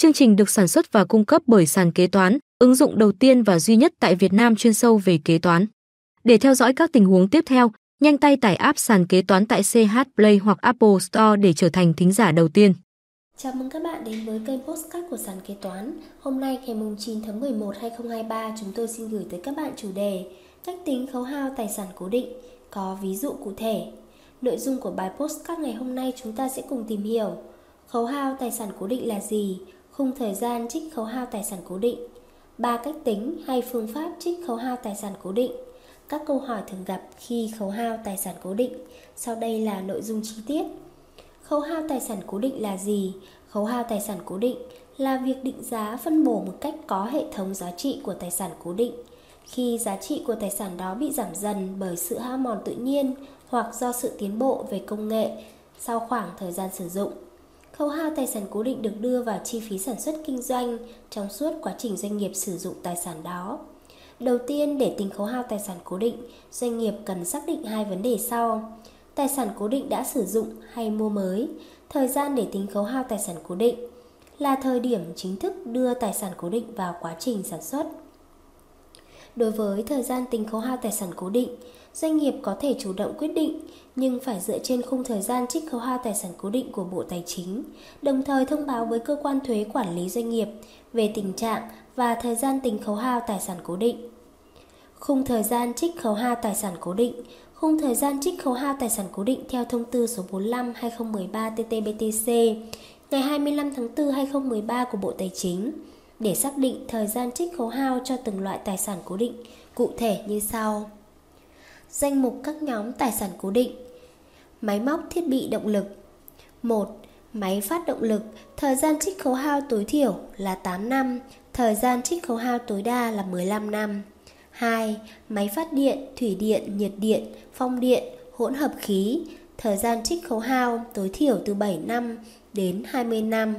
Chương trình được sản xuất và cung cấp bởi sàn kế toán, ứng dụng đầu tiên và duy nhất tại Việt Nam chuyên sâu về kế toán. Để theo dõi các tình huống tiếp theo, nhanh tay tải app sàn kế toán tại CH Play hoặc Apple Store để trở thành thính giả đầu tiên. Chào mừng các bạn đến với kênh Postcard của sàn kế toán. Hôm nay ngày 9 tháng 11 2023, chúng tôi xin gửi tới các bạn chủ đề Cách tính khấu hao tài sản cố định, có ví dụ cụ thể. Nội dung của bài Postcard ngày hôm nay chúng ta sẽ cùng tìm hiểu Khấu hao tài sản cố định là gì? Khung thời gian trích khấu hao tài sản cố định, ba cách tính hay phương pháp trích khấu hao tài sản cố định. Các câu hỏi thường gặp khi khấu hao tài sản cố định, sau đây là nội dung chi tiết. Khấu hao tài sản cố định là gì? Khấu hao tài sản cố định là việc định giá, phân bổ một cách có hệ thống giá trị của tài sản cố định. Khi giá trị của tài sản đó bị giảm dần bởi sự hao mòn tự nhiên hoặc do sự tiến bộ về công nghệ sau khoảng thời gian sử dụng Khấu hao tài sản cố định được đưa vào chi phí sản xuất kinh doanh trong suốt quá trình doanh nghiệp sử dụng tài sản đó. Đầu tiên, để tính khấu hao tài sản cố định, doanh nghiệp cần xác định hai vấn đề sau. Tài sản cố định đã sử dụng hay mua mới, thời gian để tính khấu hao tài sản cố định là thời điểm chính thức đưa tài sản cố định vào quá trình sản xuất. Đối với thời gian tính khấu hao tài sản cố định, doanh nghiệp có thể chủ động quyết định nhưng phải dựa trên khung thời gian trích khấu hao tài sản cố định của Bộ Tài chính, đồng thời thông báo với cơ quan thuế quản lý doanh nghiệp về tình trạng và thời gian tính khấu hao tài sản cố định. Khung thời gian trích khấu hao tài sản cố định Khung thời gian trích khấu hao tài sản cố định theo thông tư số 45/2013/TT-BTC ngày 25 tháng 4 2013 của Bộ Tài chính để xác định thời gian trích khấu hao cho từng loại tài sản cố định cụ thể như sau. Danh mục các nhóm tài sản cố định Máy móc thiết bị động lực 1. Máy phát động lực, thời gian trích khấu hao tối thiểu là 8 năm, thời gian trích khấu hao tối đa là 15 năm. 2. Máy phát điện, thủy điện, nhiệt điện, phong điện, hỗn hợp khí, thời gian trích khấu hao tối thiểu từ 7 năm đến 20 năm.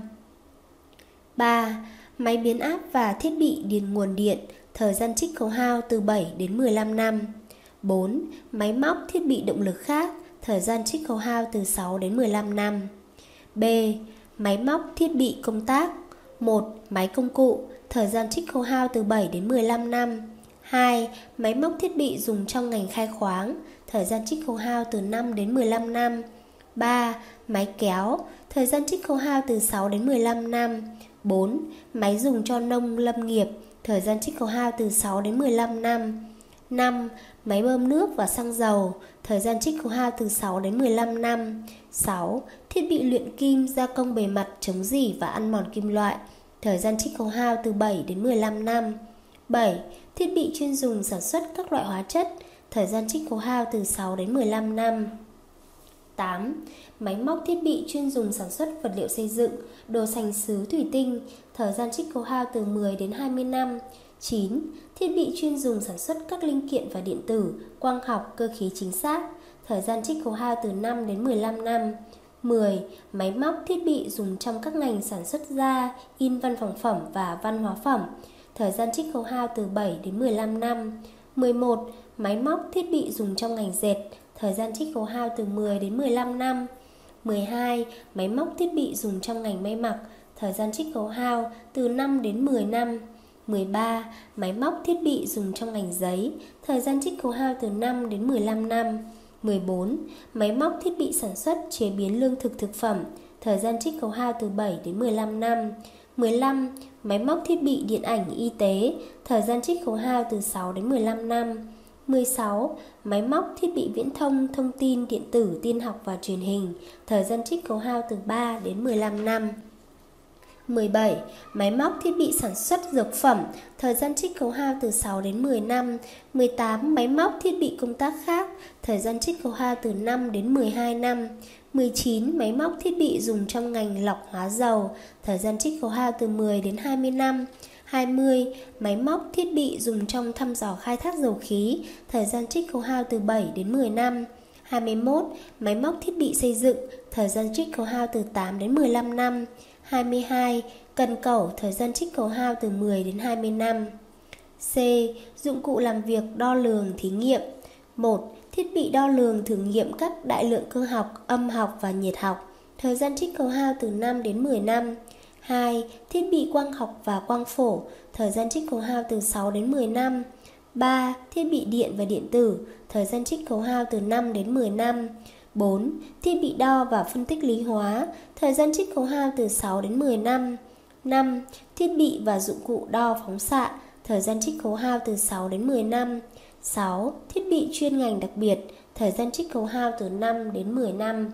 3. Máy biến áp và thiết bị điền nguồn điện, thời gian trích khấu hao từ 7 đến 15 năm. 4. Máy móc thiết bị động lực khác, thời gian trích khấu hao từ 6 đến 15 năm. B. Máy móc thiết bị công tác 1. Máy công cụ, thời gian trích khấu hao từ 7 đến 15 năm. 2. Máy móc thiết bị dùng trong ngành khai khoáng, thời gian trích khấu hao từ 5 đến 15 năm. 3. Máy kéo, thời gian trích khấu hao từ 6 đến 15 năm. 4. Máy dùng cho nông lâm nghiệp, thời gian trích khấu hao từ 6 đến 15 năm. 5. Máy bơm nước và xăng dầu, thời gian trích khấu hao từ 6 đến 15 năm. 6. Thiết bị luyện kim, gia công bề mặt, chống dỉ và ăn mòn kim loại, thời gian trích khấu hao từ 7 đến 15 năm. 7. Thiết bị chuyên dùng sản xuất các loại hóa chất, thời gian trích khấu hao từ 6 đến 15 năm. 8. Máy móc thiết bị chuyên dùng sản xuất vật liệu xây dựng, đồ sành sứ thủy tinh, thời gian trích khấu hao từ 10 đến 20 năm. 9. Thiết bị chuyên dùng sản xuất các linh kiện và điện tử, quang học, cơ khí chính xác, thời gian trích khấu hao từ 5 đến 15 năm. 10. Máy móc thiết bị dùng trong các ngành sản xuất da, in văn phòng phẩm và văn hóa phẩm, thời gian trích khấu hao từ 7 đến 15 năm. 11. Máy móc thiết bị dùng trong ngành dệt, thời gian trích khấu hao từ 10 đến 15 năm. 12. Máy móc thiết bị dùng trong ngành may mặc, thời gian trích khấu hao từ 5 đến 10 năm. 13. Máy móc thiết bị dùng trong ngành giấy, thời gian trích khấu hao từ 5 đến 15 năm. 14. Máy móc thiết bị sản xuất chế biến lương thực thực phẩm, thời gian trích khấu hao từ 7 đến 15 năm. 15. Máy móc thiết bị điện ảnh y tế, thời gian trích khấu hao từ 6 đến 15 năm. 16. Máy móc thiết bị viễn thông, thông tin, điện tử, tin học và truyền hình, thời gian trích khấu hao từ 3 đến 15 năm. 17. Máy móc thiết bị sản xuất dược phẩm, thời gian trích khấu hao từ 6 đến 10 năm. 18. Máy móc thiết bị công tác khác, thời gian trích khấu hao từ 5 đến 12 năm. 19. Máy móc thiết bị dùng trong ngành lọc hóa dầu, thời gian trích khấu hao từ 10 đến 20 năm. 20. Máy móc thiết bị dùng trong thăm dò khai thác dầu khí, thời gian trích khấu hao từ 7 đến 10 năm. 21. Máy móc thiết bị xây dựng, thời gian trích khấu hao từ 8 đến 15 năm. 22. Cần cẩu thời gian trích khấu hao từ 10 đến 20 năm. C. Dụng cụ làm việc đo lường thí nghiệm 1. Thiết bị đo lường thử nghiệm các đại lượng cơ học, âm học và nhiệt học. Thời gian trích khấu hao từ 5 đến 10 năm. 2. Thiết bị quang học và quang phổ, thời gian trích khấu hao từ 6 đến 10 năm. 3. Thiết bị điện và điện tử, thời gian trích khấu hao từ 5 đến 10 năm. 4. Thiết bị đo và phân tích lý hóa, thời gian trích khấu hao từ 6 đến 10 năm. 5. Thiết bị và dụng cụ đo phóng xạ, thời gian trích khấu hao từ 6 đến 10 năm. 6. Thiết bị chuyên ngành đặc biệt, thời gian trích khấu hao từ 5 đến 10 năm.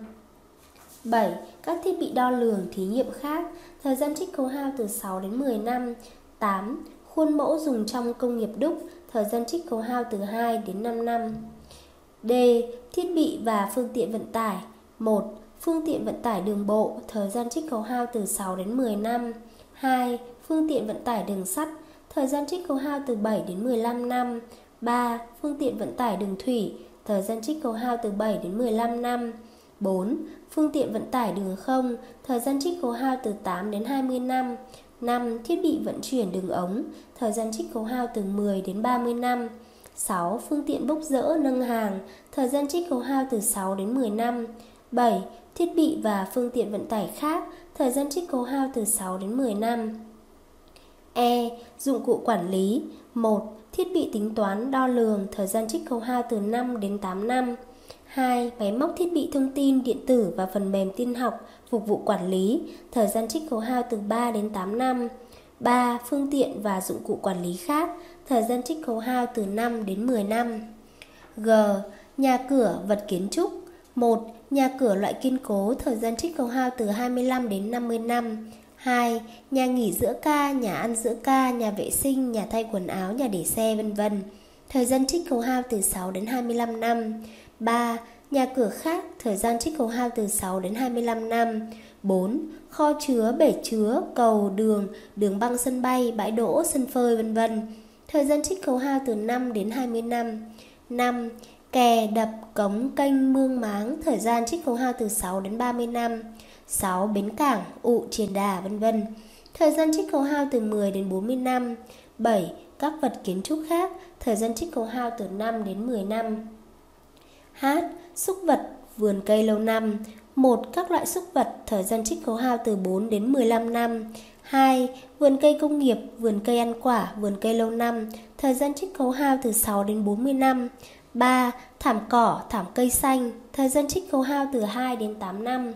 7. Các thiết bị đo lường thí nghiệm khác, thời gian trích khấu hao từ 6 đến 10 năm. 8. Khuôn mẫu dùng trong công nghiệp đúc, thời gian trích khấu hao từ 2 đến 5 năm. D. Thiết bị và phương tiện vận tải 1. Phương tiện vận tải đường bộ, thời gian trích khấu hao từ 6 đến 10 năm 2. Phương tiện vận tải đường sắt, thời gian trích khấu hao từ 7 đến 15 năm 3. Phương tiện vận tải đường thủy, thời gian trích khấu hao từ 7 đến 15 năm 4. Phương tiện vận tải đường không, thời gian trích khấu hao từ 8 đến 20 năm 5. Thiết bị vận chuyển đường ống, thời gian trích khấu hao từ 10 đến 30 năm 6. Phương tiện bốc rỡ nâng hàng, thời gian trích khấu hao từ 6 đến 10 năm 7. Thiết bị và phương tiện vận tải khác, thời gian trích khấu hao từ 6 đến 10 năm E. Dụng cụ quản lý 1. Thiết bị tính toán đo lường, thời gian trích khấu hao từ 5 đến 8 năm 2. Máy móc thiết bị thông tin, điện tử và phần mềm tin học phục vụ quản lý, thời gian trích khấu hao từ 3 đến 8 năm. 3. Phương tiện và dụng cụ quản lý khác, thời gian trích khấu hao từ 5 đến 10 năm. G. Nhà cửa, vật kiến trúc 1. Nhà cửa loại kiên cố, thời gian trích khấu hao từ 25 đến 50 năm. 2. Nhà nghỉ giữa ca, nhà ăn giữa ca, nhà vệ sinh, nhà thay quần áo, nhà để xe, vân vân. Thời gian trích khấu hao từ 6 đến 25 năm. 3. Nhà cửa khác, thời gian trích khấu hao từ 6 đến 25 năm. 4. Kho chứa, bể chứa, cầu, đường, đường băng sân bay, bãi đỗ, sân phơi, vân vân. Thời gian trích khấu hao từ 5 đến 20 năm. 5. Kè, đập, cống, kênh, mương máng, thời gian trích khấu hao từ 6 đến 30 năm. 6. Bến cảng, ụ, triền đà, vân vân. Thời gian trích khấu hao từ 10 đến 40 năm. 7. Các vật kiến trúc khác, thời gian trích khấu hao từ 5 đến 10 năm. H. Xúc vật, vườn cây lâu năm. 1. Các loại xúc vật, thời gian trích khấu hao từ 4 đến 15 năm. 2. Vườn cây công nghiệp, vườn cây ăn quả, vườn cây lâu năm, thời gian trích khấu hao từ 6 đến 40 năm. 3. Thảm cỏ, thảm cây xanh, thời gian trích khấu hao từ 2 đến 8 năm.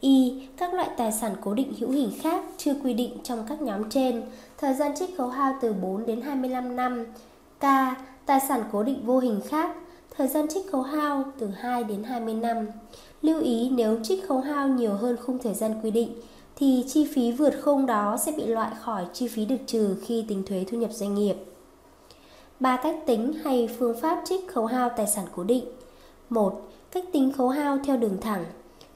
Y. Các loại tài sản cố định hữu hình khác chưa quy định trong các nhóm trên, thời gian trích khấu hao từ 4 đến 25 năm. K. Tài sản cố định vô hình khác, thời gian trích khấu hao từ 2 đến 20 năm. Lưu ý nếu trích khấu hao nhiều hơn khung thời gian quy định, thì chi phí vượt khung đó sẽ bị loại khỏi chi phí được trừ khi tính thuế thu nhập doanh nghiệp. Ba cách tính hay phương pháp trích khấu hao tài sản cố định. 1. Cách tính khấu hao theo đường thẳng.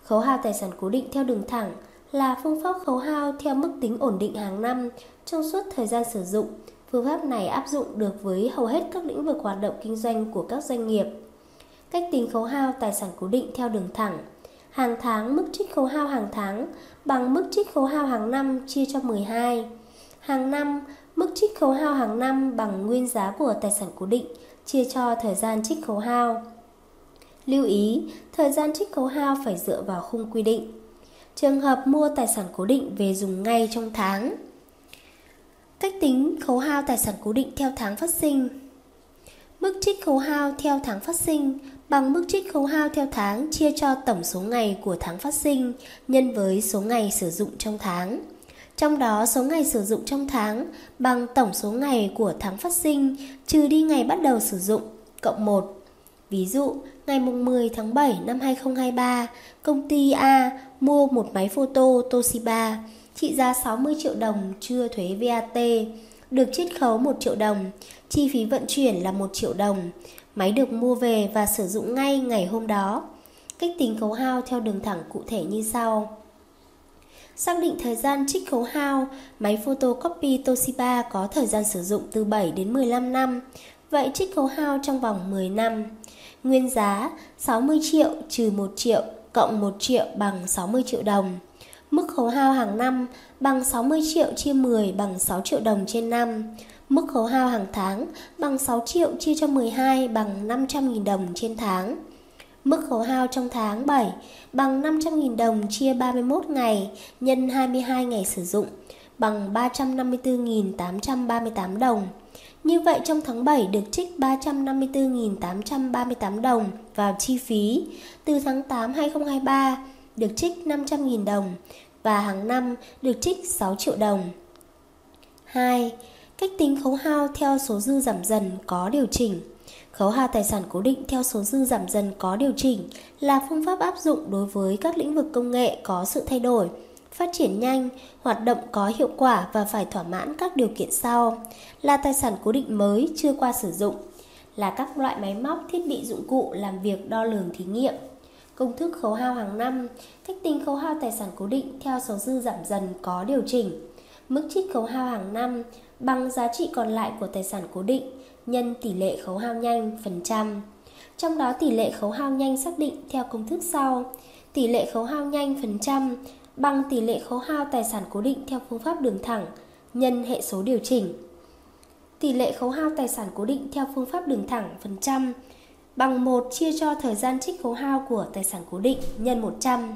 Khấu hao tài sản cố định theo đường thẳng là phương pháp khấu hao theo mức tính ổn định hàng năm trong suốt thời gian sử dụng. Phương pháp này áp dụng được với hầu hết các lĩnh vực hoạt động kinh doanh của các doanh nghiệp. Cách tính khấu hao tài sản cố định theo đường thẳng. Hàng tháng mức trích khấu hao hàng tháng bằng mức trích khấu hao hàng năm chia cho 12. Hàng năm, mức trích khấu hao hàng năm bằng nguyên giá của tài sản cố định chia cho thời gian trích khấu hao. Lưu ý, thời gian trích khấu hao phải dựa vào khung quy định. Trường hợp mua tài sản cố định về dùng ngay trong tháng. Cách tính khấu hao tài sản cố định theo tháng phát sinh. Mức trích khấu hao theo tháng phát sinh bằng mức trích khấu hao theo tháng chia cho tổng số ngày của tháng phát sinh nhân với số ngày sử dụng trong tháng. Trong đó số ngày sử dụng trong tháng bằng tổng số ngày của tháng phát sinh trừ đi ngày bắt đầu sử dụng cộng 1. Ví dụ, ngày 10 tháng 7 năm 2023, công ty A mua một máy photo Toshiba trị giá 60 triệu đồng chưa thuế VAT, được chiết khấu 1 triệu đồng, chi phí vận chuyển là 1 triệu đồng. Máy được mua về và sử dụng ngay ngày hôm đó. Cách tính khấu hao theo đường thẳng cụ thể như sau. Xác định thời gian trích khấu hao, máy photocopy Toshiba có thời gian sử dụng từ 7 đến 15 năm, vậy trích khấu hao trong vòng 10 năm. Nguyên giá 60 triệu trừ 1 triệu cộng 1 triệu bằng 60 triệu đồng. Mức khấu hao hàng năm bằng 60 triệu chia 10 bằng 6 triệu đồng trên năm. Mức khấu hao hàng tháng bằng 6 triệu chia cho 12 bằng 500.000 đồng trên tháng. Mức khấu hao trong tháng 7 bằng 500.000 đồng chia 31 ngày nhân 22 ngày sử dụng bằng 354.838 đồng. Như vậy trong tháng 7 được trích 354.838 đồng vào chi phí. Từ tháng 8 2023 được trích 500.000 đồng và hàng năm được trích 6 triệu đồng. 2. Cách tính khấu hao theo số dư giảm dần có điều chỉnh. Khấu hao tài sản cố định theo số dư giảm dần có điều chỉnh là phương pháp áp dụng đối với các lĩnh vực công nghệ có sự thay đổi, phát triển nhanh, hoạt động có hiệu quả và phải thỏa mãn các điều kiện sau là tài sản cố định mới chưa qua sử dụng, là các loại máy móc, thiết bị dụng cụ làm việc đo lường thí nghiệm. Công thức khấu hao hàng năm, cách tính khấu hao tài sản cố định theo số dư giảm dần có điều chỉnh. Mức trích khấu hao hàng năm bằng giá trị còn lại của tài sản cố định nhân tỷ lệ khấu hao nhanh phần trăm. Trong đó tỷ lệ khấu hao nhanh xác định theo công thức sau. Tỷ lệ khấu hao nhanh phần trăm bằng tỷ lệ khấu hao tài sản cố định theo phương pháp đường thẳng nhân hệ số điều chỉnh. Tỷ lệ khấu hao tài sản cố định theo phương pháp đường thẳng phần trăm bằng 1 chia cho thời gian trích khấu hao của tài sản cố định nhân 100.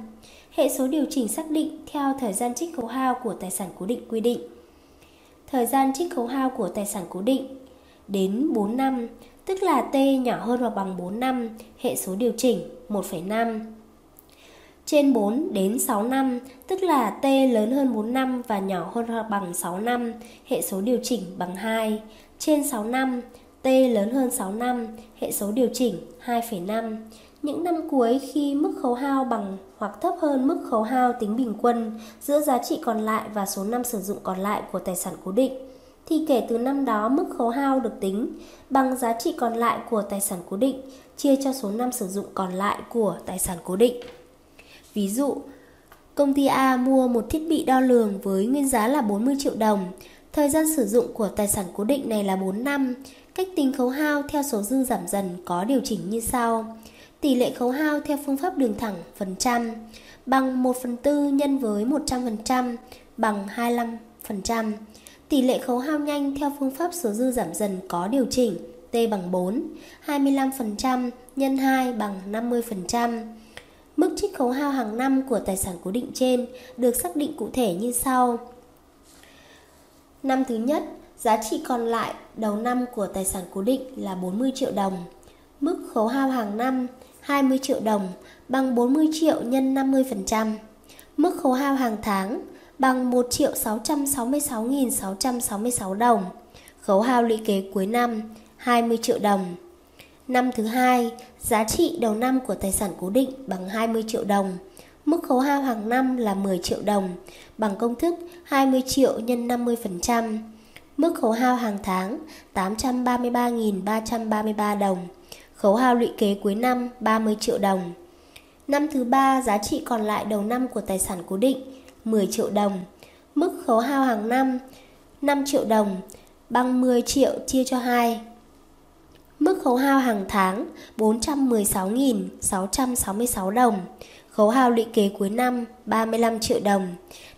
Hệ số điều chỉnh xác định theo thời gian trích khấu hao của tài sản cố định quy định. Thời gian trích khấu hao của tài sản cố định đến 4 năm, tức là T nhỏ hơn hoặc bằng 4 năm, hệ số điều chỉnh 1,5. Trên 4 đến 6 năm, tức là T lớn hơn 4 năm và nhỏ hơn hoặc bằng 6 năm, hệ số điều chỉnh bằng 2. Trên 6 năm, T lớn hơn 6 năm, hệ số điều chỉnh 2,5. Những năm cuối khi mức khấu hao bằng hoặc thấp hơn mức khấu hao tính bình quân giữa giá trị còn lại và số năm sử dụng còn lại của tài sản cố định thì kể từ năm đó mức khấu hao được tính bằng giá trị còn lại của tài sản cố định chia cho số năm sử dụng còn lại của tài sản cố định. Ví dụ, công ty A mua một thiết bị đo lường với nguyên giá là 40 triệu đồng. Thời gian sử dụng của tài sản cố định này là 4 năm. Cách tính khấu hao theo số dư giảm dần có điều chỉnh như sau. Tỷ lệ khấu hao theo phương pháp đường thẳng phần trăm bằng 1 phần tư nhân với 100% bằng 25%. Tỷ lệ khấu hao nhanh theo phương pháp số dư giảm dần có điều chỉnh T bằng 4, 25% nhân 2 bằng 50%. Mức trích khấu hao hàng năm của tài sản cố định trên được xác định cụ thể như sau. Năm thứ nhất, giá trị còn lại đầu năm của tài sản cố định là 40 triệu đồng. Mức khấu hao hàng năm 20 triệu đồng bằng 40 triệu nhân 50%. Mức khấu hao hàng tháng bằng 1 triệu 666.666 đồng. Khấu hao lũy kế cuối năm 20 triệu đồng. Năm thứ hai, giá trị đầu năm của tài sản cố định bằng 20 triệu đồng. Mức khấu hao hàng năm là 10 triệu đồng, bằng công thức 20 triệu nhân 50%. Mức khấu hao hàng tháng 833.333 đồng. Khấu hao lũy kế cuối năm 30 triệu đồng. Năm thứ ba, giá trị còn lại đầu năm của tài sản cố định 10 triệu đồng. Mức khấu hao hàng năm 5 triệu đồng bằng 10 triệu chia cho 2. Mức khấu hao hàng tháng 416.666 đồng. Khấu hao lũy kế cuối năm 35 triệu đồng.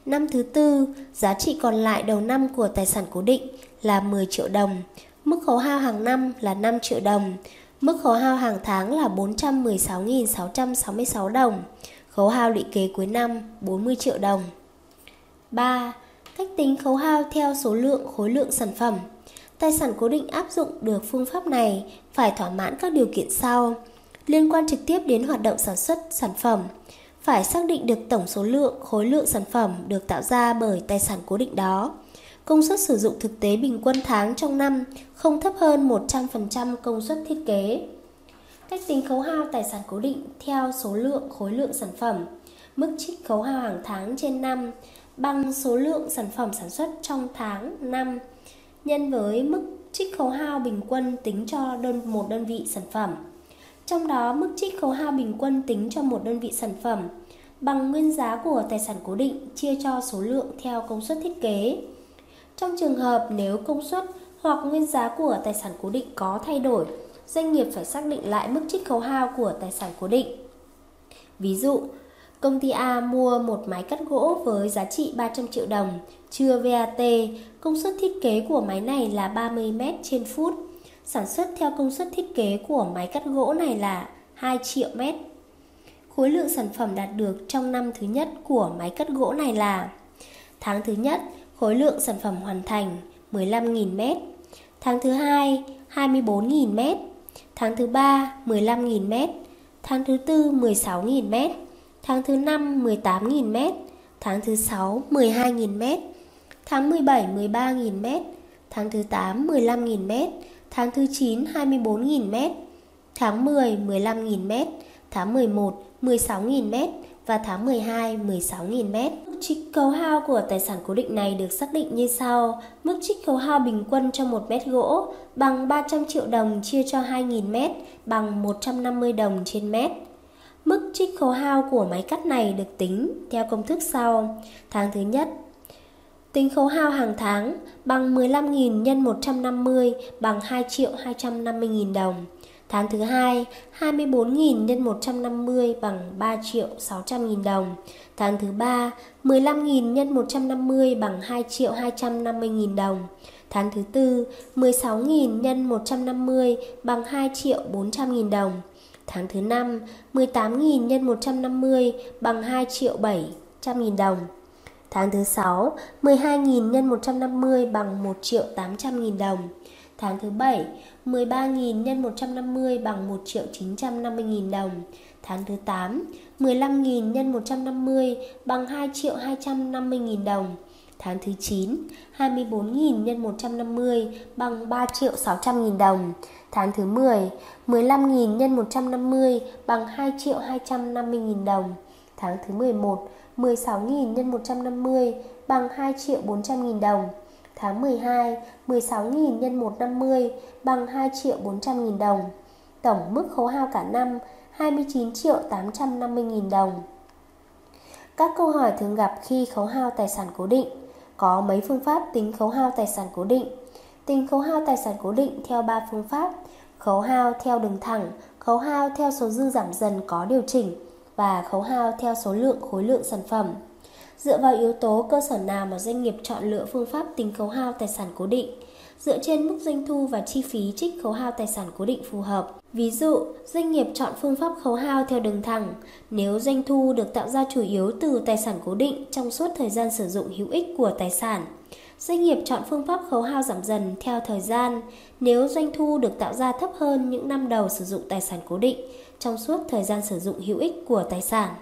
Năm thứ tư, giá trị còn lại đầu năm của tài sản cố định là 10 triệu đồng. Mức khấu hao hàng năm là 5 triệu đồng. Mức khấu hao hàng tháng là 416.666 đồng. Khấu hao lũy kế cuối năm 40 triệu đồng. 3. Cách tính khấu hao theo số lượng khối lượng sản phẩm. Tài sản cố định áp dụng được phương pháp này phải thỏa mãn các điều kiện sau. Liên quan trực tiếp đến hoạt động sản xuất sản phẩm, phải xác định được tổng số lượng khối lượng sản phẩm được tạo ra bởi tài sản cố định đó. Công suất sử dụng thực tế bình quân tháng trong năm không thấp hơn 100% công suất thiết kế. Cách tính khấu hao tài sản cố định theo số lượng khối lượng sản phẩm, mức trích khấu hao hàng tháng trên năm bằng số lượng sản phẩm sản xuất trong tháng năm nhân với mức trích khấu hao bình quân tính cho đơn một đơn vị sản phẩm. Trong đó mức trích khấu hao bình quân tính cho một đơn vị sản phẩm bằng nguyên giá của tài sản cố định chia cho số lượng theo công suất thiết kế. Trong trường hợp nếu công suất hoặc nguyên giá của tài sản cố định có thay đổi, doanh nghiệp phải xác định lại mức trích khấu hao của tài sản cố định. Ví dụ, công ty A mua một máy cắt gỗ với giá trị 300 triệu đồng, chưa VAT, công suất thiết kế của máy này là 30 m trên phút. Sản xuất theo công suất thiết kế của máy cắt gỗ này là 2 triệu mét. Khối lượng sản phẩm đạt được trong năm thứ nhất của máy cắt gỗ này là Tháng thứ nhất, khối lượng sản phẩm hoàn thành 15.000 mét. Tháng thứ hai, 24.000 mét. Tháng thứ ba, 15.000 mét. Tháng thứ tư, 16.000 mét. Tháng thứ năm, 18.000 mét. Tháng thứ sáu, 12.000 mét. Tháng 17, 13.000 mét. Tháng thứ 8, 15.000 mét. Tháng thứ 9, 24.000m, Tháng 10, 15.000m, Tháng 11, 16.000m và tháng 12 16.000m. Mức trích khấu hao của tài sản cố định này được xác định như sau. Mức trích khấu hao bình quân cho 1 mét gỗ bằng 300 triệu đồng chia cho 2.000 mét bằng 150 đồng trên mét. Mức trích khấu hao của máy cắt này được tính theo công thức sau. Tháng thứ nhất, tính khấu hao hàng tháng bằng 15.000 nhân 150 bằng 2 triệu 250.000 đồng. Tháng thứ hai, 24.000 nhân 150 bằng 3 triệu 600.000 đồng. Tháng thứ ba, 15.000 nhân 150 bằng 2 triệu 250.000 đồng. Tháng thứ tư, 16.000 nhân 150 bằng 2 triệu 400.000 đồng. Tháng thứ năm, 18.000 nhân 150 bằng 2 triệu 700.000 đồng. Tháng thứ sáu, 12.000 nhân 150 bằng 1 triệu 800 nghìn đồng. Tháng thứ 7, 13.000 nhân 150 bằng 1 triệu 950 nghìn đồng. Tháng thứ 8, 15.000 nhân 150 bằng 2 triệu 250 nghìn đồng. Tháng thứ 9, 24.000 nhân 150 bằng 3 triệu 600 nghìn đồng. Tháng thứ 10, 15.000 nhân 150 bằng 2 triệu 250 nghìn đồng. Tháng thứ 11, 16.000 nhân 150 bằng 2 triệu 400 nghìn đồng. Tháng 12, 16.000 nhân 150 bằng 2 triệu 400 nghìn đồng. Tổng mức khấu hao cả năm 29 triệu 850 nghìn đồng. Các câu hỏi thường gặp khi khấu hao tài sản cố định Có mấy phương pháp tính khấu hao tài sản cố định Tính khấu hao tài sản cố định theo 3 phương pháp Khấu hao theo đường thẳng, khấu hao theo số dư giảm dần có điều chỉnh và khấu hao theo số lượng khối lượng sản phẩm. Dựa vào yếu tố cơ sở nào mà doanh nghiệp chọn lựa phương pháp tính khấu hao tài sản cố định? Dựa trên mức doanh thu và chi phí trích khấu hao tài sản cố định phù hợp. Ví dụ, doanh nghiệp chọn phương pháp khấu hao theo đường thẳng nếu doanh thu được tạo ra chủ yếu từ tài sản cố định trong suốt thời gian sử dụng hữu ích của tài sản. Doanh nghiệp chọn phương pháp khấu hao giảm dần theo thời gian nếu doanh thu được tạo ra thấp hơn những năm đầu sử dụng tài sản cố định trong suốt thời gian sử dụng hữu ích của tài sản.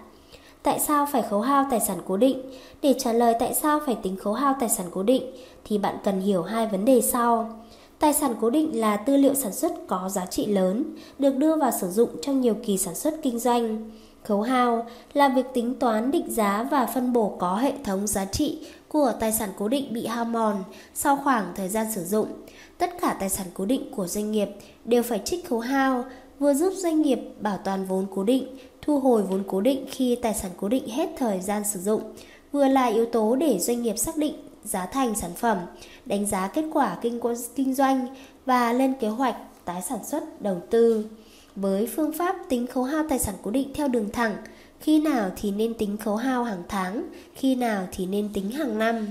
Tại sao phải khấu hao tài sản cố định? Để trả lời tại sao phải tính khấu hao tài sản cố định thì bạn cần hiểu hai vấn đề sau. Tài sản cố định là tư liệu sản xuất có giá trị lớn, được đưa vào sử dụng trong nhiều kỳ sản xuất kinh doanh. Khấu hao là việc tính toán định giá và phân bổ có hệ thống giá trị của tài sản cố định bị hao mòn sau khoảng thời gian sử dụng. Tất cả tài sản cố định của doanh nghiệp đều phải trích khấu hao, vừa giúp doanh nghiệp bảo toàn vốn cố định, thu hồi vốn cố định khi tài sản cố định hết thời gian sử dụng, vừa là yếu tố để doanh nghiệp xác định giá thành sản phẩm, đánh giá kết quả kinh, kinh doanh và lên kế hoạch tái sản xuất đầu tư. Với phương pháp tính khấu hao tài sản cố định theo đường thẳng, khi nào thì nên tính khấu hao hàng tháng, khi nào thì nên tính hàng năm.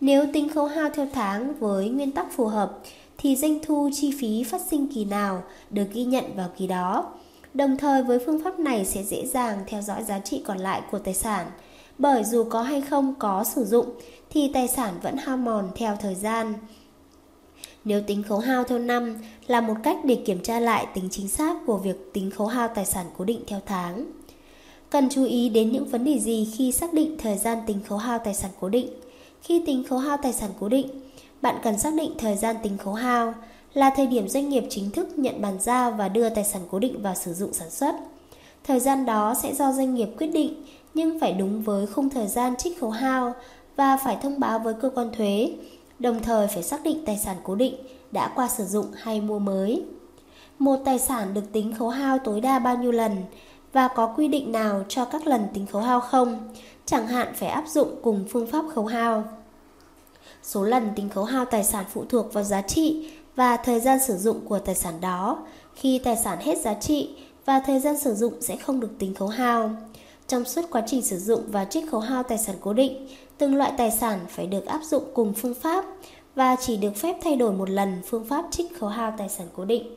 Nếu tính khấu hao theo tháng với nguyên tắc phù hợp thì doanh thu chi phí phát sinh kỳ nào được ghi nhận vào kỳ đó. Đồng thời với phương pháp này sẽ dễ dàng theo dõi giá trị còn lại của tài sản, bởi dù có hay không có sử dụng thì tài sản vẫn hao mòn theo thời gian. Nếu tính khấu hao theo năm là một cách để kiểm tra lại tính chính xác của việc tính khấu hao tài sản cố định theo tháng. Cần chú ý đến những vấn đề gì khi xác định thời gian tính khấu hao tài sản cố định. Khi tính khấu hao tài sản cố định, bạn cần xác định thời gian tính khấu hao là thời điểm doanh nghiệp chính thức nhận bàn giao và đưa tài sản cố định vào sử dụng sản xuất. Thời gian đó sẽ do doanh nghiệp quyết định nhưng phải đúng với khung thời gian trích khấu hao và phải thông báo với cơ quan thuế, đồng thời phải xác định tài sản cố định đã qua sử dụng hay mua mới. Một tài sản được tính khấu hao tối đa bao nhiêu lần và có quy định nào cho các lần tính khấu hao không, chẳng hạn phải áp dụng cùng phương pháp khấu hao. Số lần tính khấu hao tài sản phụ thuộc vào giá trị và thời gian sử dụng của tài sản đó. Khi tài sản hết giá trị và thời gian sử dụng sẽ không được tính khấu hao. Trong suốt quá trình sử dụng và trích khấu hao tài sản cố định, từng loại tài sản phải được áp dụng cùng phương pháp và chỉ được phép thay đổi một lần phương pháp trích khấu hao tài sản cố định.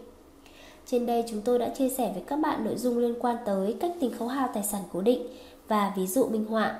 Trên đây chúng tôi đã chia sẻ với các bạn nội dung liên quan tới cách tính khấu hao tài sản cố định và ví dụ minh họa.